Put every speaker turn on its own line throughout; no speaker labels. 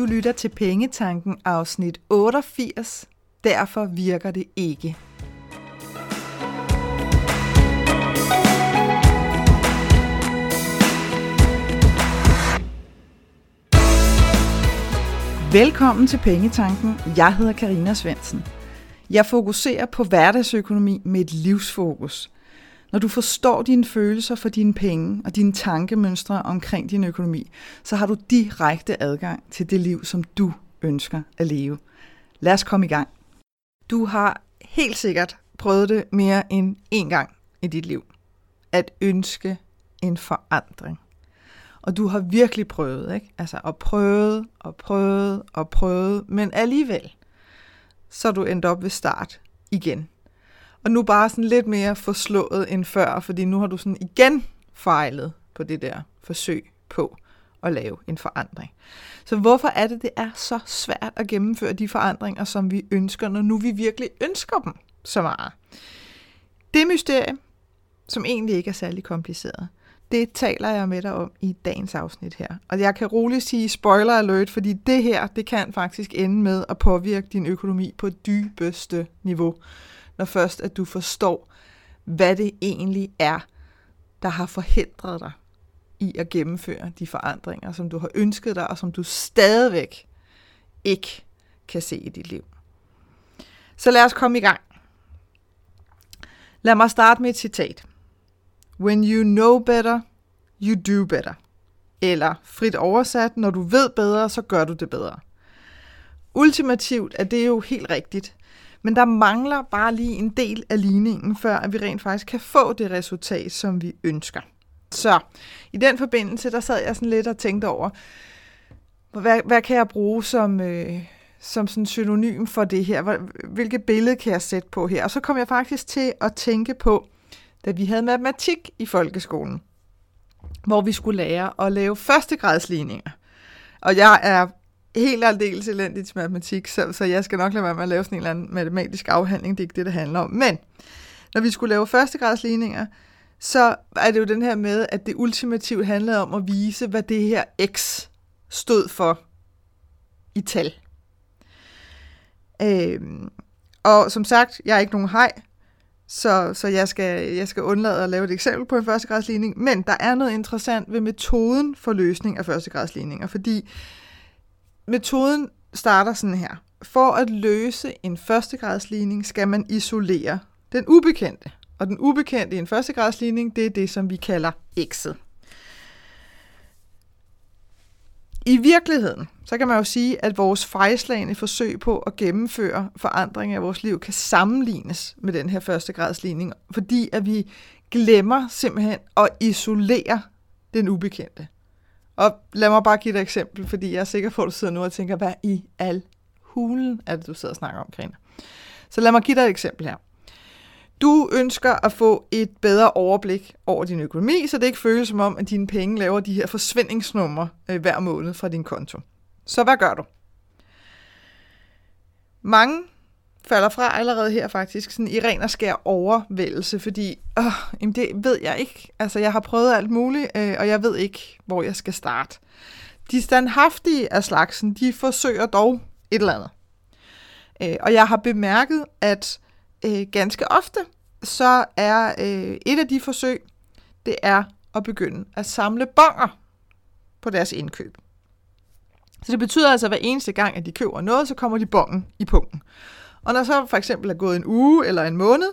Du lytter til Pengetanken afsnit 88. Derfor virker det ikke. Velkommen til Pengetanken. Jeg hedder Karina Svensen. Jeg fokuserer på hverdagsøkonomi med et livsfokus. Når du forstår dine følelser for dine penge og dine tankemønstre omkring din økonomi, så har du direkte adgang til det liv, som du ønsker at leve. Lad os komme i gang. Du har helt sikkert prøvet det mere end én gang i dit liv. At ønske en forandring. Og du har virkelig prøvet, ikke? Altså, og prøvet, og prøvet, og prøvet, men alligevel, så er du endt op ved start igen. Og nu bare sådan lidt mere forslået end før, fordi nu har du sådan igen fejlet på det der forsøg på at lave en forandring. Så hvorfor er det, det er så svært at gennemføre de forandringer, som vi ønsker, når nu vi virkelig ønsker dem så meget? Det mysterie, som egentlig ikke er særlig kompliceret, det taler jeg med dig om i dagens afsnit her. Og jeg kan roligt sige spoiler alert, fordi det her, det kan faktisk ende med at påvirke din økonomi på dybeste niveau, når først at du forstår, hvad det egentlig er, der har forhindret dig i at gennemføre de forandringer, som du har ønsket dig, og som du stadigvæk ikke kan se i dit liv. Så lad os komme i gang. Lad mig starte med et citat. When you know better, you do better. Eller frit oversat, når du ved bedre, så gør du det bedre. Ultimativt er det jo helt rigtigt, men der mangler bare lige en del af ligningen, før at vi rent faktisk kan få det resultat, som vi ønsker. Så i den forbindelse, der sad jeg sådan lidt og tænkte over, hvad, hvad kan jeg bruge som, øh, som sådan synonym for det her? Hvilket billede kan jeg sætte på her? Og så kom jeg faktisk til at tænke på, da vi havde matematik i folkeskolen, hvor vi skulle lære at lave førstegradsligninger. Og jeg er helt aldeles elendig til matematik, så, så jeg skal nok lade være med at lave sådan en eller anden matematisk afhandling. Det er ikke det, det handler om. Men når vi skulle lave førstegradsligninger, så er det jo den her med, at det ultimativt handlede om at vise, hvad det her x stod for i tal. Øhm, og som sagt, jeg er ikke nogen hej, så, så jeg, skal, jeg skal undlade at lave et eksempel på en førstegradsligning, men der er noget interessant ved metoden for løsning af førstegradsligninger, fordi metoden starter sådan her. For at løse en førstegradsligning skal man isolere den ubekendte. Og den ubekendte i en førstegradsligning, det er det, som vi kalder x'et. I virkeligheden, så kan man jo sige, at vores fejlslagende forsøg på at gennemføre forandringer i vores liv kan sammenlignes med den her førstegradsligning, fordi at vi glemmer simpelthen at isolere den ubekendte. Og lad mig bare give dig et eksempel, fordi jeg er sikker på, at du sidder nu og tænker, hvad i al hulen er det, du sidder og snakker om, Karina? Så lad mig give dig et eksempel her. Du ønsker at få et bedre overblik over din økonomi, så det ikke føles som om, at dine penge laver de her forsvindingsnumre øh, hver måned fra din konto. Så hvad gør du? Mange falder fra allerede her faktisk, sådan i ren og skær overvældelse, fordi øh, jamen det ved jeg ikke. Altså, jeg har prøvet alt muligt, øh, og jeg ved ikke, hvor jeg skal starte. De standhaftige af slagsen, de forsøger dog et eller andet. Øh, og jeg har bemærket, at øh, ganske ofte, så er øh, et af de forsøg, det er at begynde at samle bonger på deres indkøb. Så det betyder altså, at hver eneste gang, at de køber noget, så kommer de bongen i punkten. Og når så for eksempel er gået en uge eller en måned,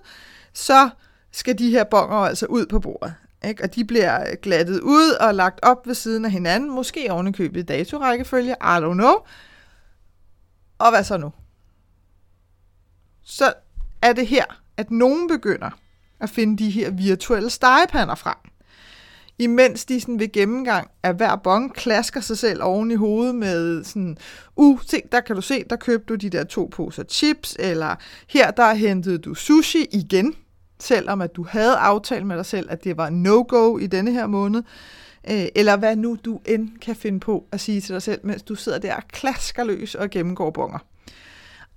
så skal de her bonger altså ud på bordet. Ikke? Og de bliver glattet ud og lagt op ved siden af hinanden, måske ovenikøbet i datorækkefølge, I don't know. Og hvad så nu? Så er det her, at nogen begynder at finde de her virtuelle stegepander frem. Imens de sådan ved gennemgang af hver bong klasker sig selv oven i hovedet med sådan, uh, se, der kan du se, der købte du de der to poser chips, eller her der hentede du sushi igen, selvom at du havde aftalt med dig selv, at det var no-go i denne her måned, øh, eller hvad nu du end kan finde på at sige til dig selv, mens du sidder der og klasker løs og gennemgår bonger.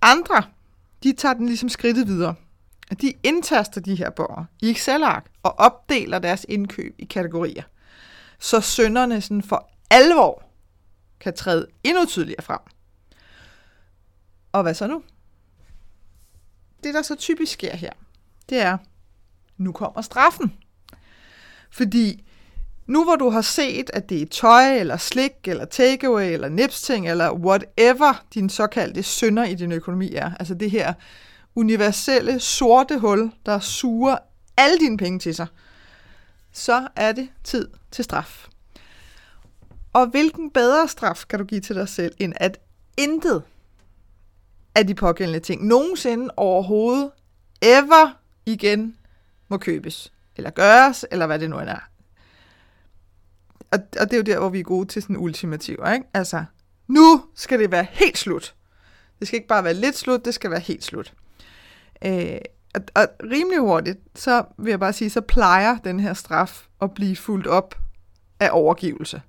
Andre, de tager den ligesom skridtet videre. De indtaster de her borgere i Excel-ark og opdeler deres indkøb i kategorier. Så sønderne sådan for alvor kan træde endnu tydeligere frem. Og hvad så nu? Det, der så typisk sker her, det er, nu kommer straffen. Fordi nu hvor du har set, at det er tøj, eller slik, eller takeaway, eller nipsting, eller whatever din såkaldte synder i din økonomi er, altså det her universelle sorte hul, der suger alle dine penge til sig, så er det tid til straf. Og hvilken bedre straf kan du give til dig selv, end at intet af de pågældende ting nogensinde overhovedet ever igen må købes, eller gøres, eller hvad det nu end er. Og, og det er jo der, hvor vi er gode til sådan ultimativ, ikke? Altså, nu skal det være helt slut. Det skal ikke bare være lidt slut, det skal være helt slut. Øh, og, og rimelig hurtigt, så vil jeg bare sige, så plejer den her straf at blive fuldt op af overgivelse.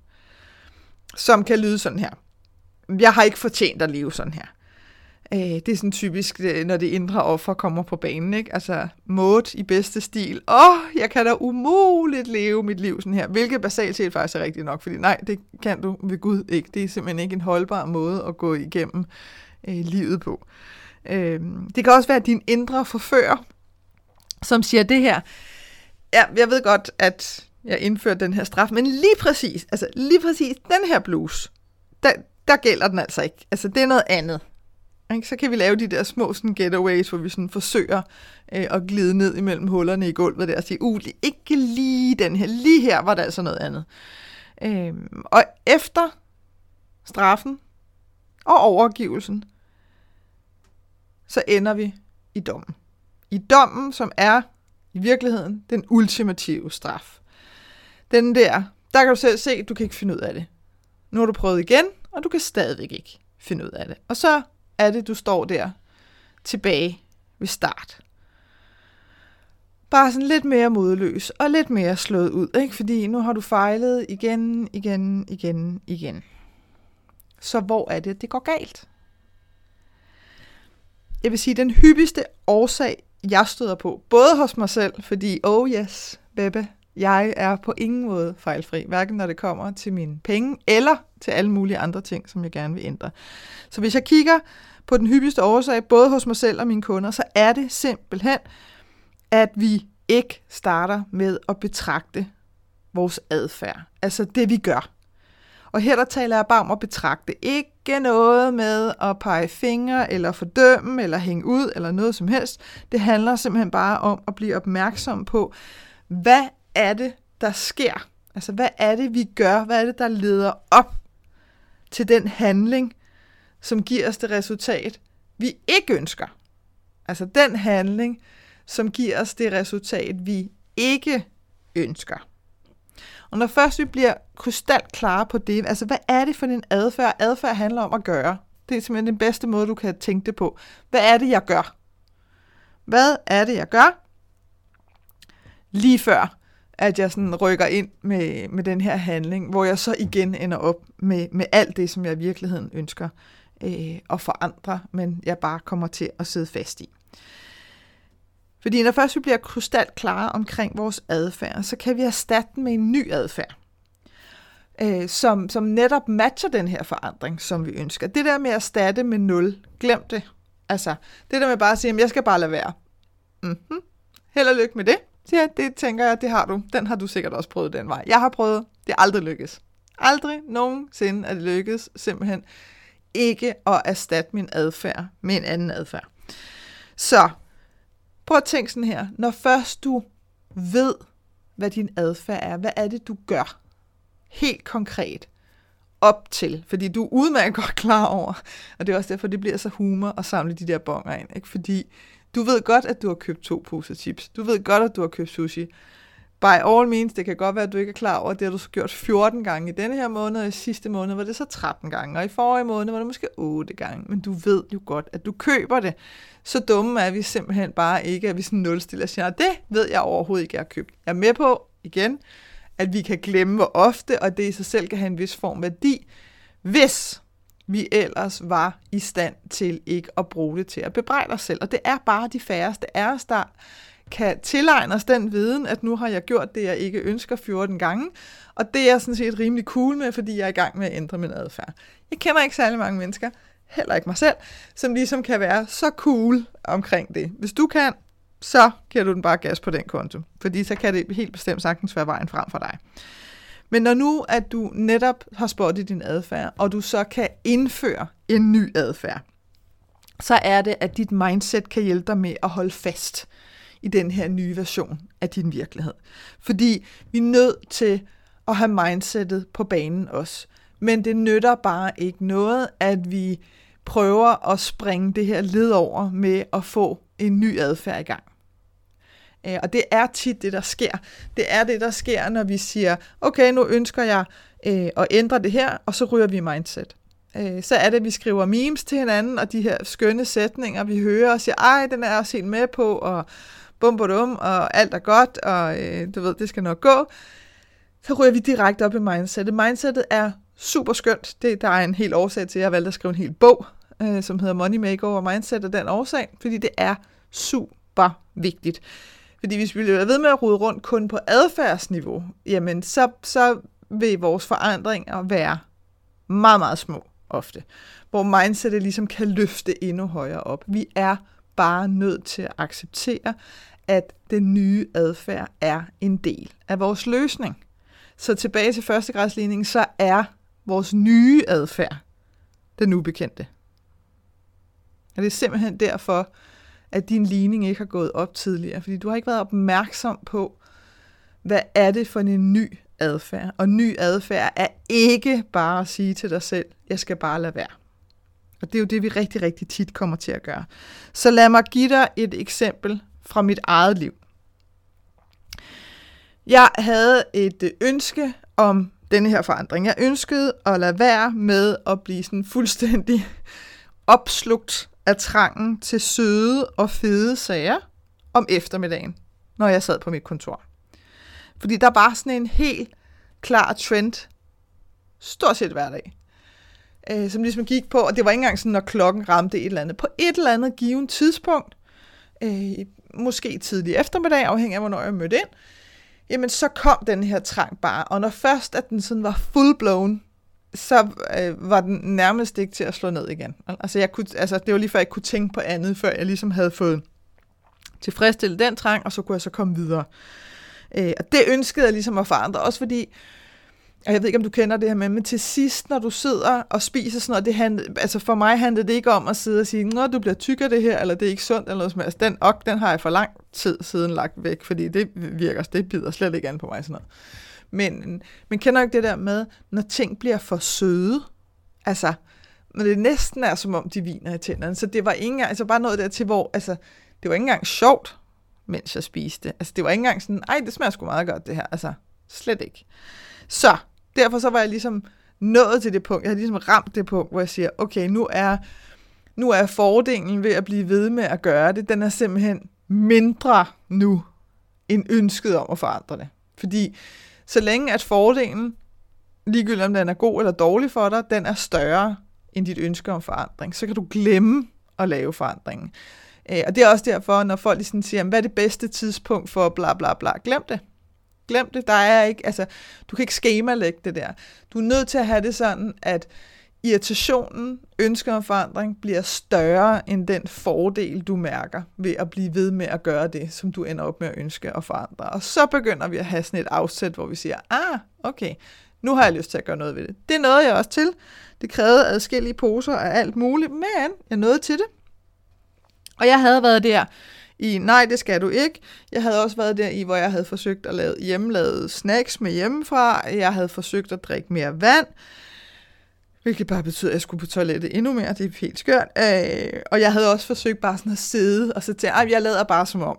Som kan lyde sådan her. Jeg har ikke fortjent at leve sådan her. Øh, det er sådan typisk, øh, når det indre offer kommer på banen, ikke? Altså, måde i bedste stil. Åh, oh, jeg kan da umuligt leve mit liv sådan her. Hvilket basalt set faktisk er rigtigt nok, fordi nej, det kan du ved Gud ikke. Det er simpelthen ikke en holdbar måde at gå igennem øh, livet på. Øh, Øhm, det kan også være din indre forfører, som siger det her. Ja, jeg ved godt, at jeg indførte den her straf, men lige præcis, altså lige præcis den her bluse, der, der gælder den altså ikke. Altså det er noget andet. Ikke? Så kan vi lave de der små sådan, getaways, hvor vi sådan forsøger øh, at glide ned imellem hullerne i gulvet der og sige, uh, ikke lige den her, lige her var der altså noget andet. Øh, og efter straffen og overgivelsen, så ender vi i dommen. I dommen, som er i virkeligheden den ultimative straf. Den der, der kan du selv se, at du kan ikke finde ud af det. Nu har du prøvet igen, og du kan stadigvæk ikke finde ud af det. Og så er det, du står der tilbage ved start. Bare sådan lidt mere modløs og lidt mere slået ud, ikke? fordi nu har du fejlet igen, igen, igen, igen. Så hvor er det, det går galt? Jeg vil sige, den hyppigste årsag, jeg støder på, både hos mig selv, fordi, oh yes, bebe, jeg er på ingen måde fejlfri, hverken når det kommer til mine penge, eller til alle mulige andre ting, som jeg gerne vil ændre. Så hvis jeg kigger på den hyppigste årsag, både hos mig selv og mine kunder, så er det simpelthen, at vi ikke starter med at betragte vores adfærd. Altså det, vi gør. Og her der taler jeg bare om at betragte. Ikke noget med at pege fingre, eller fordømme, eller hænge ud, eller noget som helst. Det handler simpelthen bare om at blive opmærksom på, hvad er det, der sker? Altså, hvad er det, vi gør? Hvad er det, der leder op til den handling, som giver os det resultat, vi ikke ønsker? Altså den handling, som giver os det resultat, vi ikke ønsker. Og når først vi bliver krystalklare på det, altså hvad er det for en adfærd? Adfærd handler om at gøre. Det er simpelthen den bedste måde, du kan tænke det på. Hvad er det, jeg gør? Hvad er det, jeg gør? Lige før, at jeg sådan rykker ind med, med den her handling, hvor jeg så igen ender op med, med alt det, som jeg i virkeligheden ønsker øh, at forandre, men jeg bare kommer til at sidde fast i. Fordi når først vi bliver krystalklare omkring vores adfærd, så kan vi erstatte den med en ny adfærd, øh, som, som netop matcher den her forandring, som vi ønsker. Det der med at erstatte med nul, glem det. Altså, det der med bare at sige, at jeg skal bare lade være. Mm-hmm. Held og lykke med det. Så ja, det tænker jeg, det har du. Den har du sikkert også prøvet den vej. Jeg har prøvet, det er aldrig lykkes. Aldrig nogensinde er det lykkes simpelthen ikke at erstatte min adfærd med en anden adfærd. Så prøv at tænke sådan her. Når først du ved, hvad din adfærd er, hvad er det, du gør helt konkret op til? Fordi du er udmærket godt klar over, og det er også derfor, det bliver så humor at samle de der bonger ind. Ikke? Fordi du ved godt, at du har købt to poser chips. Du ved godt, at du har købt sushi. By all means, det kan godt være, at du ikke er klar over, at det har du så gjort 14 gange i denne her måned, og i sidste måned var det så 13 gange, og i forrige måned var det måske 8 gange. Men du ved jo godt, at du køber det. Så dumme er vi simpelthen bare ikke, at vi sådan nulstiller og siger, det ved jeg overhovedet ikke, jeg har købt. Jeg er med på, igen, at vi kan glemme, hvor ofte, og det i sig selv kan have en vis form værdi, hvis vi ellers var i stand til ikke at bruge det til at bebrejde os selv. Og det er bare de færreste af os, der kan tilegne os den viden, at nu har jeg gjort det, jeg ikke ønsker 14 gange, og det er jeg sådan set rimelig cool med, fordi jeg er i gang med at ændre min adfærd. Jeg kender ikke særlig mange mennesker, heller ikke mig selv, som ligesom kan være så cool omkring det. Hvis du kan, så giver du den bare gas på den konto, fordi så kan det helt bestemt sagtens være vejen frem for dig. Men når nu, at du netop har spottet din adfærd, og du så kan indføre en ny adfærd, så er det, at dit mindset kan hjælpe dig med at holde fast i den her nye version af din virkelighed. Fordi vi er nødt til at have mindsetet på banen også. Men det nytter bare ikke noget, at vi prøver at springe det her led over med at få en ny adfærd i gang. Øh, og det er tit det, der sker. Det er det, der sker, når vi siger, okay, nu ønsker jeg øh, at ændre det her, og så ryger vi mindset. Øh, så er det, at vi skriver memes til hinanden, og de her skønne sætninger, vi hører og siger, ej, den er jeg også helt med på, og bum bum, og alt er godt, og øh, du ved, det skal nok gå. Så ryger vi direkte op i mindsetet. Mindsetet er super skønt. Det, der er en helt årsag til, at jeg valgte at skrive en hel bog, øh, som hedder Money Makeover Mindset, og den årsag, fordi det er super vigtigt. Fordi hvis vi bliver ved med at rode rundt kun på adfærdsniveau, jamen så, så vil vores forandringer være meget, meget små ofte. Hvor mindsetet ligesom kan løfte endnu højere op. Vi er bare nødt til at acceptere, at den nye adfærd er en del af vores løsning. Så tilbage til førstegradsligningen, så er vores nye adfærd den ubekendte. Og det er simpelthen derfor, at din ligning ikke har gået op tidligere, fordi du har ikke været opmærksom på, hvad er det for en ny adfærd. Og ny adfærd er ikke bare at sige til dig selv, jeg skal bare lade være. Og det er jo det, vi rigtig, rigtig tit kommer til at gøre. Så lad mig give dig et eksempel fra mit eget liv. Jeg havde et ønske om denne her forandring. Jeg ønskede at lade være med at blive sådan fuldstændig opslugt af trangen til søde og fede sager om eftermiddagen, når jeg sad på mit kontor. Fordi der var sådan en helt klar trend, stort set hver dag, øh, som ligesom gik på, og det var ikke engang sådan, når klokken ramte et eller andet. På et eller andet givet tidspunkt, øh, måske tidlig eftermiddag, afhængig af, hvornår jeg mødte ind, jamen så kom den her trang bare, og når først at den sådan var full blown, så øh, var den nærmest ikke til at slå ned igen. Altså, jeg kunne, altså, det var lige før, jeg kunne tænke på andet, før jeg ligesom havde fået tilfredsstillet den trang, og så kunne jeg så komme videre. Øh, og det ønskede jeg ligesom at forandre, også fordi, og jeg ved ikke, om du kender det her med, men til sidst, når du sidder og spiser sådan noget, det handler, altså for mig handlede det ikke om at sidde og sige, når du bliver tyk af det her, eller det er ikke sundt, eller noget som helst. Den, og den har jeg for lang tid siden lagt væk, fordi det virker, det bider slet ikke an på mig sådan noget. Men, men kender ikke det der med, når ting bliver for søde? Altså, når det næsten er, som om de viner i tænderne. Så det var ikke engang, altså bare noget der til, hvor, altså, det var ikke engang sjovt, mens jeg spiste. Altså, det var ikke engang sådan, ej, det smager sgu meget godt, det her. Altså, slet ikke. Så, derfor så var jeg ligesom nået til det punkt, jeg har ligesom ramt det punkt, hvor jeg siger, okay, nu er, nu er fordelen ved at blive ved med at gøre det, den er simpelthen mindre nu, end ønsket om at forandre det. Fordi så længe at fordelen, ligegyldigt om den er god eller dårlig for dig, den er større end dit ønske om forandring, så kan du glemme at lave forandringen. Øh, og det er også derfor, når folk ligesom siger, hvad er det bedste tidspunkt for bla bla bla, glem det. Glem det. Der er ikke, altså, du kan ikke skemalægge det der. Du er nødt til at have det sådan, at irritationen, ønsker om forandring, bliver større end den fordel, du mærker ved at blive ved med at gøre det, som du ender op med at ønske at forandre. Og så begynder vi at have sådan et afsæt, hvor vi siger, ah, okay, nu har jeg lyst til at gøre noget ved det. Det nåede jeg også til. Det krævede adskillige poser og alt muligt, men jeg nåede til det. Og jeg havde været der i, nej, det skal du ikke. Jeg havde også været der i, hvor jeg havde forsøgt at lave hjemmelavede snacks med hjemmefra. Jeg havde forsøgt at drikke mere vand. Hvilket bare betyder, at jeg skulle på toilettet endnu mere. Det er helt skørt. Øh, og jeg havde også forsøgt bare sådan at sidde og så til, at jeg lader bare som om.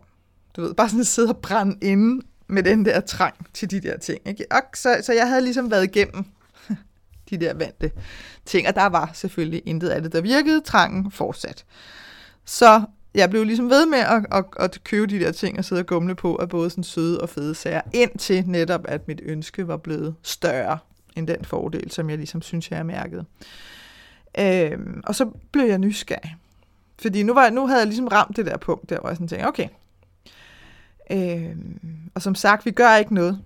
Du ved, bare sådan at sidde og brænde inde med den der trang til de der ting. Ikke? Og så, så jeg havde ligesom været igennem de der vante ting, og der var selvfølgelig intet af det, der virkede. Trangen fortsat. Så jeg blev ligesom ved med at, at, at købe de der ting og sidde og gumle på af både sådan søde og fede sager, indtil netop, at mit ønske var blevet større end den fordel, som jeg ligesom synes, jeg har mærket. Øhm, og så blev jeg nysgerrig. Fordi nu, var, nu havde jeg ligesom ramt det der punkt, der hvor jeg sådan tænkte, okay, Øhm, og som sagt, vi gør ikke noget.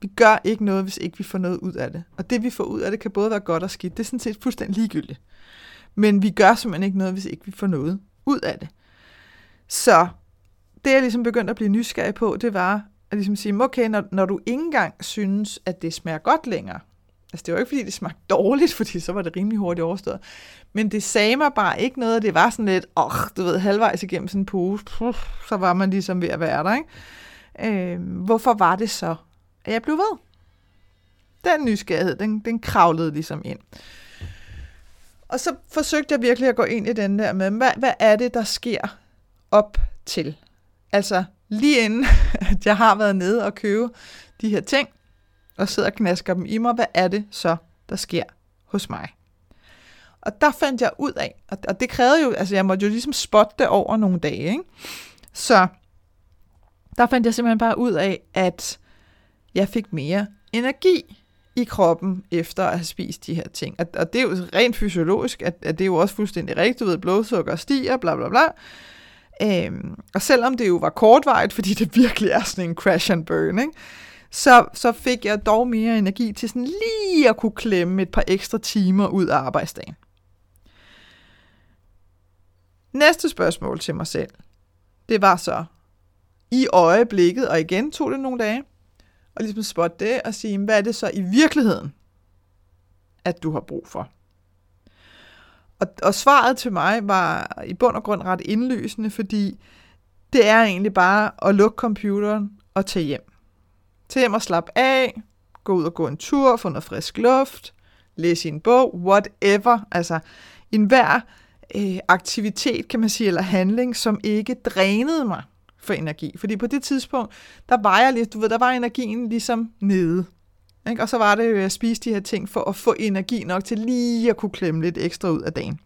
Vi gør ikke noget, hvis ikke vi får noget ud af det. Og det, vi får ud af det, kan både være godt og skidt. Det er sådan set fuldstændig ligegyldigt. Men vi gør simpelthen ikke noget, hvis ikke vi får noget ud af det. Så det, jeg ligesom begyndte at blive nysgerrig på, det var at ligesom sige, okay, når, når du ikke engang synes, at det smager godt længere, altså det var ikke, fordi det smagte dårligt, fordi så var det rimelig hurtigt overstået, men det sagde mig bare ikke noget, det var sådan lidt, åh, oh, du ved, halvvejs igennem sådan en pose, puh, så var man ligesom ved at være der, ikke? Øh, hvorfor var det så, at jeg blev ved? Den nysgerrighed, den, den kravlede ligesom ind. Og så forsøgte jeg virkelig at gå ind i den der med, hvad, hvad er det, der sker op til? Altså lige inden, at jeg har været nede og købe de her ting, og sidder og knasker dem i mig, hvad er det så, der sker hos mig? Og der fandt jeg ud af, og det krævede jo, altså jeg måtte jo ligesom spotte det over nogle dage, ikke? Så der fandt jeg simpelthen bare ud af, at jeg fik mere energi i kroppen efter at have spist de her ting. Og, og det er jo rent fysiologisk, at, at det er jo også fuldstændig rigtigt. Du ved, blodsukker stiger, bla bla bla. Øhm, og selvom det jo var kortvarigt, fordi det virkelig er sådan en crash and burn, ikke? Så, så fik jeg dog mere energi til sådan lige at kunne klemme et par ekstra timer ud af arbejdsdagen. Næste spørgsmål til mig selv, det var så, i øjeblikket, og igen tog det nogle dage, og ligesom spotte det og sige, hvad er det så i virkeligheden, at du har brug for? Og, og svaret til mig var i bund og grund ret indlysende, fordi det er egentlig bare at lukke computeren og tage hjem. Tag hjem og slappe af, gå ud og gå en tur, få noget frisk luft, læse en bog, whatever. Altså enhver øh, aktivitet, kan man sige, eller handling, som ikke drænede mig for energi. Fordi på det tidspunkt, der var jeg lidt, du ved, der var energien ligesom nede. Ikke? Og så var det jo at spise de her ting for at få energi nok til lige at kunne klemme lidt ekstra ud af dagen.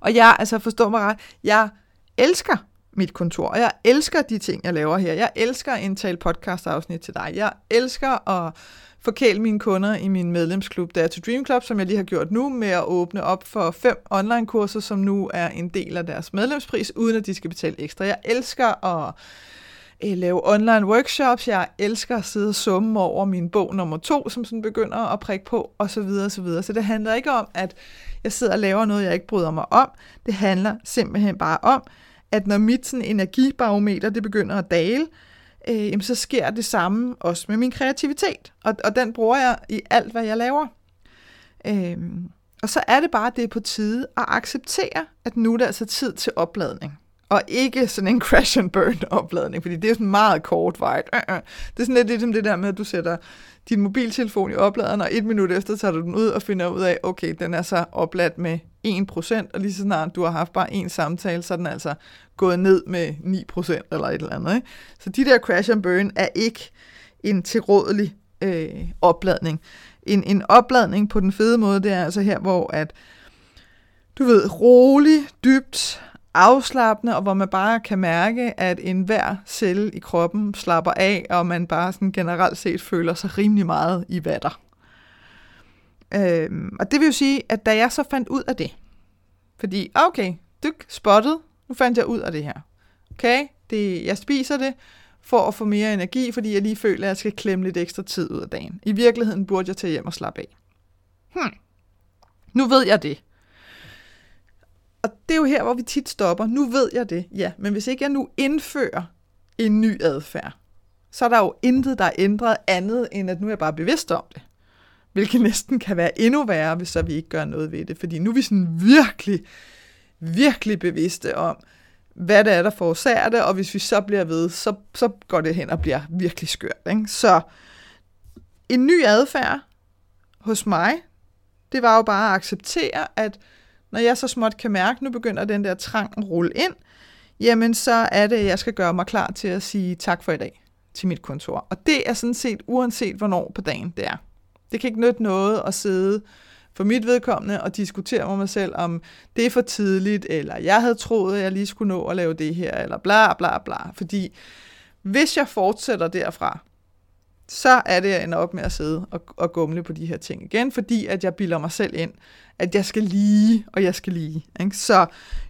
Og jeg, altså forstår mig ret, jeg elsker mit kontor, og jeg elsker de ting, jeg laver her. Jeg elsker at indtale podcast-afsnit til dig. Jeg elsker at forkæle mine kunder i min medlemsklub, der to Dream Club, som jeg lige har gjort nu, med at åbne op for fem online-kurser, som nu er en del af deres medlemspris, uden at de skal betale ekstra. Jeg elsker at Øh, lave online workshops. Jeg elsker at sidde og summe over min bog nummer to, som sådan begynder at prikke på, og så videre, og så videre. Så det handler ikke om, at jeg sidder og laver noget, jeg ikke bryder mig om. Det handler simpelthen bare om, at når mit sådan, energibarometer det begynder at dale, øh, jamen, så sker det samme også med min kreativitet. Og, og den bruger jeg i alt, hvad jeg laver. Øh, og så er det bare, det er på tide at acceptere, at nu er det altså tid til opladning og ikke sådan en crash and burn opladning, fordi det er sådan meget kort vej. Øh, øh. Det er sådan lidt ligesom det der med, at du sætter din mobiltelefon i opladeren, og et minut efter tager du den ud og finder ud af, okay, den er så opladt med 1%, og lige så snart du har haft bare en samtale, så er den altså gået ned med 9% eller et eller andet. Ikke? Så de der crash and burn er ikke en tilrådelig øh, opladning. En, en opladning på den fede måde, det er altså her, hvor at du ved, rolig, dybt, afslappende, og hvor man bare kan mærke, at enhver celle i kroppen slapper af, og man bare sådan generelt set føler sig rimelig meget i vatter. Øhm, og det vil jo sige, at da jeg så fandt ud af det, fordi, okay, dyk, spottet, nu fandt jeg ud af det her. Okay, det, jeg spiser det for at få mere energi, fordi jeg lige føler, at jeg skal klemme lidt ekstra tid ud af dagen. I virkeligheden burde jeg tage hjem og slappe af. Hmm. Nu ved jeg det. Og det er jo her, hvor vi tit stopper. Nu ved jeg det, ja. Men hvis ikke jeg nu indfører en ny adfærd, så er der jo intet, der er ændret andet, end at nu er jeg bare bevidst om det. Hvilket næsten kan være endnu værre, hvis så vi ikke gør noget ved det. Fordi nu er vi sådan virkelig, virkelig bevidste om, hvad det er, der forårsager det, og hvis vi så bliver ved, så, så går det hen og bliver virkelig skørt. Ikke? Så en ny adfærd hos mig, det var jo bare at acceptere, at når jeg så småt kan mærke, at nu begynder den der trang at rulle ind, jamen så er det, at jeg skal gøre mig klar til at sige tak for i dag til mit kontor. Og det er sådan set uanset, hvornår på dagen det er. Det kan ikke nytte noget at sidde for mit vedkommende og diskutere med mig selv, om det er for tidligt, eller jeg havde troet, at jeg lige skulle nå at lave det her, eller bla bla bla. Fordi hvis jeg fortsætter derfra, så er det, jeg ender op med at sidde og, og gumle på de her ting igen, fordi at jeg bilder mig selv ind, at jeg skal lige, og jeg skal lige. Ikke? Så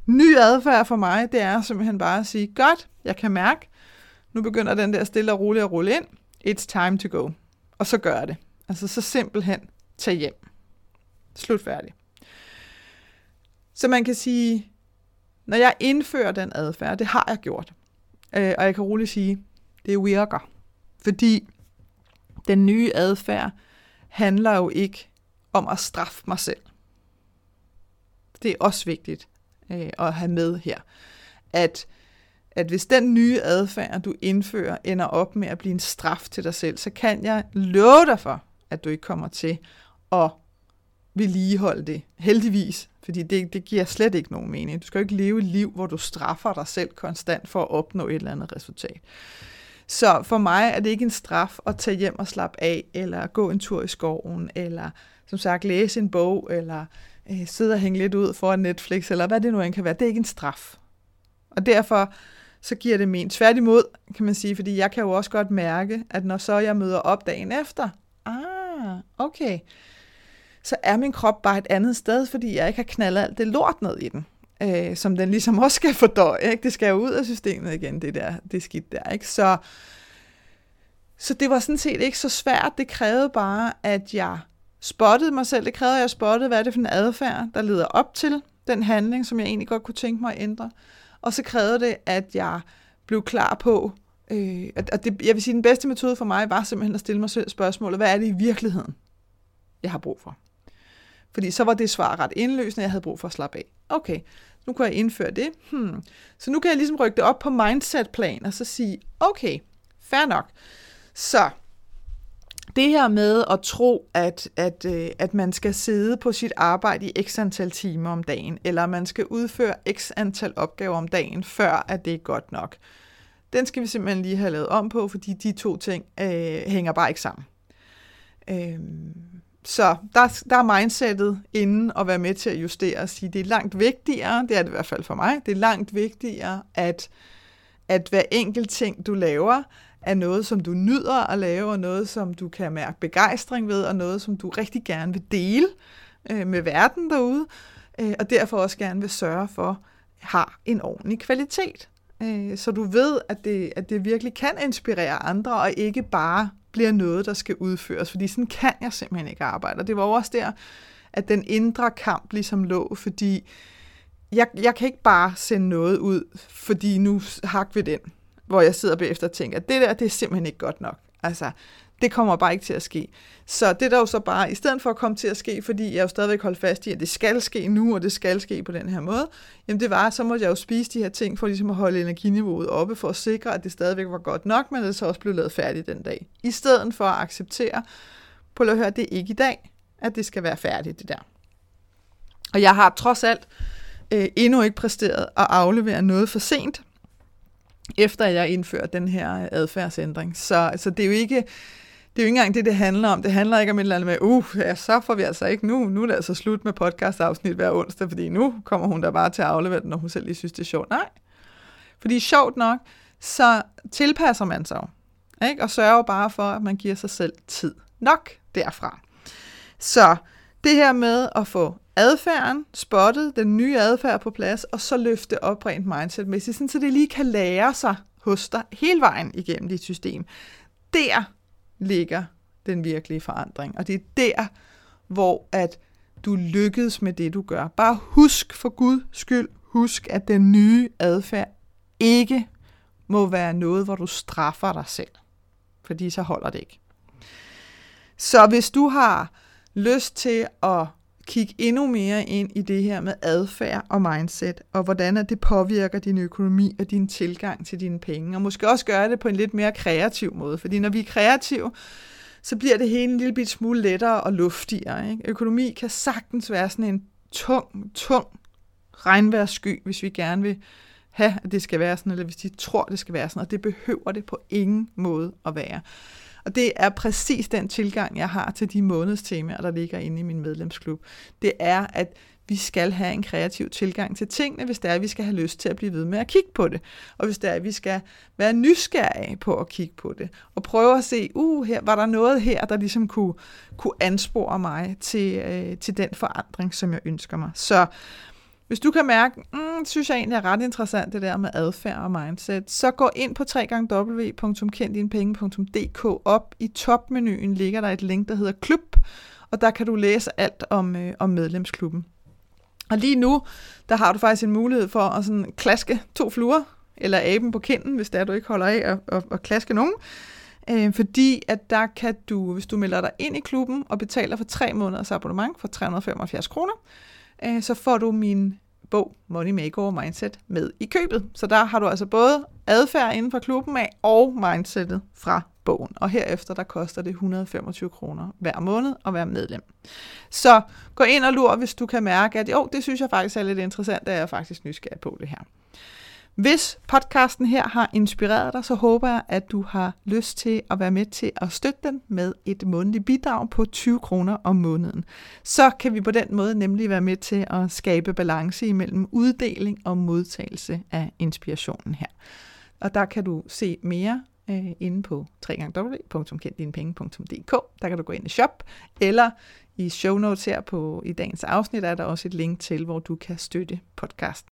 ny adfærd for mig, det er simpelthen bare at sige, godt, jeg kan mærke, nu begynder den der stille og roligt at rulle ind. It's time to go. Og så gør det. Altså så simpelthen tag hjem. Slut færdig. Så man kan sige, når jeg indfører den adfærd, det har jeg gjort, øh, og jeg kan roligt sige, det virker. Fordi den nye adfærd handler jo ikke om at straffe mig selv. Det er også vigtigt øh, at have med her. At, at hvis den nye adfærd, du indfører, ender op med at blive en straf til dig selv, så kan jeg love dig for, at du ikke kommer til at vedligeholde det. Heldigvis. Fordi det, det giver slet ikke nogen mening. Du skal jo ikke leve et liv, hvor du straffer dig selv konstant for at opnå et eller andet resultat. Så for mig er det ikke en straf at tage hjem og slappe af, eller gå en tur i skoven, eller som sagt læse en bog, eller øh, sidde og hænge lidt ud foran Netflix, eller hvad det nu end kan være. Det er ikke en straf. Og derfor så giver det men. Tværtimod, kan man sige, fordi jeg kan jo også godt mærke, at når så jeg møder op dagen efter, ah, okay, så er min krop bare et andet sted, fordi jeg ikke har knaldet alt det lort ned i den, øh, som den ligesom også skal fordøje. Ikke? Det skal jo ud af systemet igen, det der, det skidt der. Ikke? Så, så det var sådan set ikke så svært. Det krævede bare, at jeg spottede mig selv. Det krævede, at jeg spottede, hvad er det for en adfærd, der leder op til den handling, som jeg egentlig godt kunne tænke mig at ændre. Og så krævede det, at jeg blev klar på, øh, at det, jeg vil sige, den bedste metode for mig var simpelthen at stille mig selv spørgsmålet, hvad er det i virkeligheden, jeg har brug for? Fordi så var det svar ret indløsende, jeg havde brug for at slappe af. Okay, nu kan jeg indføre det. Hmm. Så nu kan jeg ligesom rykke det op på mindset-plan, og så sige, okay, fair nok. Så det her med at tro, at, at, øh, at man skal sidde på sit arbejde i x antal timer om dagen, eller man skal udføre x antal opgaver om dagen, før at det er godt nok, den skal vi simpelthen lige have lavet om på, fordi de to ting øh, hænger bare ikke sammen. Øh, så der, der er mindsetet inden at være med til at justere og sige, det er langt vigtigere, det er det i hvert fald for mig, det er langt vigtigere, at, at hver enkelt ting, du laver, er noget, som du nyder at lave, og noget, som du kan mærke begejstring ved, og noget, som du rigtig gerne vil dele øh, med verden derude, øh, og derfor også gerne vil sørge for, har en ordentlig kvalitet. Øh, så du ved, at det, at det virkelig kan inspirere andre, og ikke bare bliver noget, der skal udføres, fordi sådan kan jeg simpelthen ikke arbejde. Og det var også der, at den indre kamp ligesom lå, fordi jeg, jeg kan ikke bare sende noget ud, fordi nu hak vi den, hvor jeg sidder bagefter og tænker, at det der, det er simpelthen ikke godt nok. Altså, det kommer bare ikke til at ske. Så det der jo så bare, i stedet for at komme til at ske, fordi jeg jo stadigvæk holdt fast i, at det skal ske nu, og det skal ske på den her måde, jamen det var, så måtte jeg jo spise de her ting, for ligesom at holde energiniveauet oppe, for at sikre, at det stadigvæk var godt nok, men det så også blev lavet færdigt den dag. I stedet for at acceptere, på at høre, det er ikke i dag, at det skal være færdigt, det der. Og jeg har trods alt øh, endnu ikke præsteret at aflevere noget for sent, efter jeg indfører den her adfærdsændring. Så, så det er jo ikke det er jo ikke engang det, det handler om. Det handler ikke om et eller andet med, uh, ja, så får vi altså ikke nu. Nu er det altså slut med podcast-afsnit hver onsdag, fordi nu kommer hun der bare til at aflevere den, når hun selv lige synes, det er sjovt. Nej. Fordi sjovt nok, så tilpasser man sig jo. Ikke? Og sørger bare for, at man giver sig selv tid nok derfra. Så det her med at få adfærden spottet, den nye adfærd på plads, og så løfte op rent mindsetmæssigt, så det lige kan lære sig hos dig hele vejen igennem dit system. Der ligger den virkelige forandring. Og det er der, hvor at du lykkedes med det, du gør. Bare husk for Guds skyld, husk, at den nye adfærd ikke må være noget, hvor du straffer dig selv. Fordi så holder det ikke. Så hvis du har lyst til at kigge endnu mere ind i det her med adfærd og mindset, og hvordan det påvirker din økonomi og din tilgang til dine penge, og måske også gøre det på en lidt mere kreativ måde, fordi når vi er kreative, så bliver det hele en lille bit smule lettere og luftigere. Ikke? Økonomi kan sagtens være sådan en tung, tung regnværssky, hvis vi gerne vil have, at det skal være sådan, eller hvis de tror, det skal være sådan, og det behøver det på ingen måde at være. Og det er præcis den tilgang, jeg har til de månedstemaer, der ligger inde i min medlemsklub. Det er, at vi skal have en kreativ tilgang til tingene, hvis det er, at vi skal have lyst til at blive ved med at kigge på det. Og hvis det er, at vi skal være nysgerrige på at kigge på det. Og prøve at se, uh, her var der noget her, der ligesom kunne, kunne anspore mig til, øh, til den forandring, som jeg ønsker mig. Så hvis du kan mærke, mm, synes jeg egentlig er ret interessant det der med adfærd og mindset, så gå ind på www.kenddinepenge.dk. Op i topmenuen ligger der et link, der hedder klub, og der kan du læse alt om, øh, om medlemsklubben. Og lige nu, der har du faktisk en mulighed for at sådan klaske to fluer, eller aben på kinden, hvis der du ikke holder af at, at, at klaske nogen. Øh, fordi at der kan du, hvis du melder dig ind i klubben og betaler for tre måneders abonnement for 375 kroner, øh, så får du min bog Money Makeover Mindset med i købet. Så der har du altså både adfærd inden for klubben af og mindsetet fra bogen. Og herefter der koster det 125 kroner hver måned at være medlem. Så gå ind og lur, hvis du kan mærke, at jo, det synes jeg faktisk er lidt interessant, at jeg er faktisk nysgerrig på det her. Hvis podcasten her har inspireret dig, så håber jeg, at du har lyst til at være med til at støtte den med et månedligt bidrag på 20 kroner om måneden. Så kan vi på den måde nemlig være med til at skabe balance imellem uddeling og modtagelse af inspirationen her. Og der kan du se mere øh, inde på www.kenddinepenge.dk. Der kan du gå ind i shop, eller i show notes her på i dagens afsnit er der også et link til, hvor du kan støtte podcasten.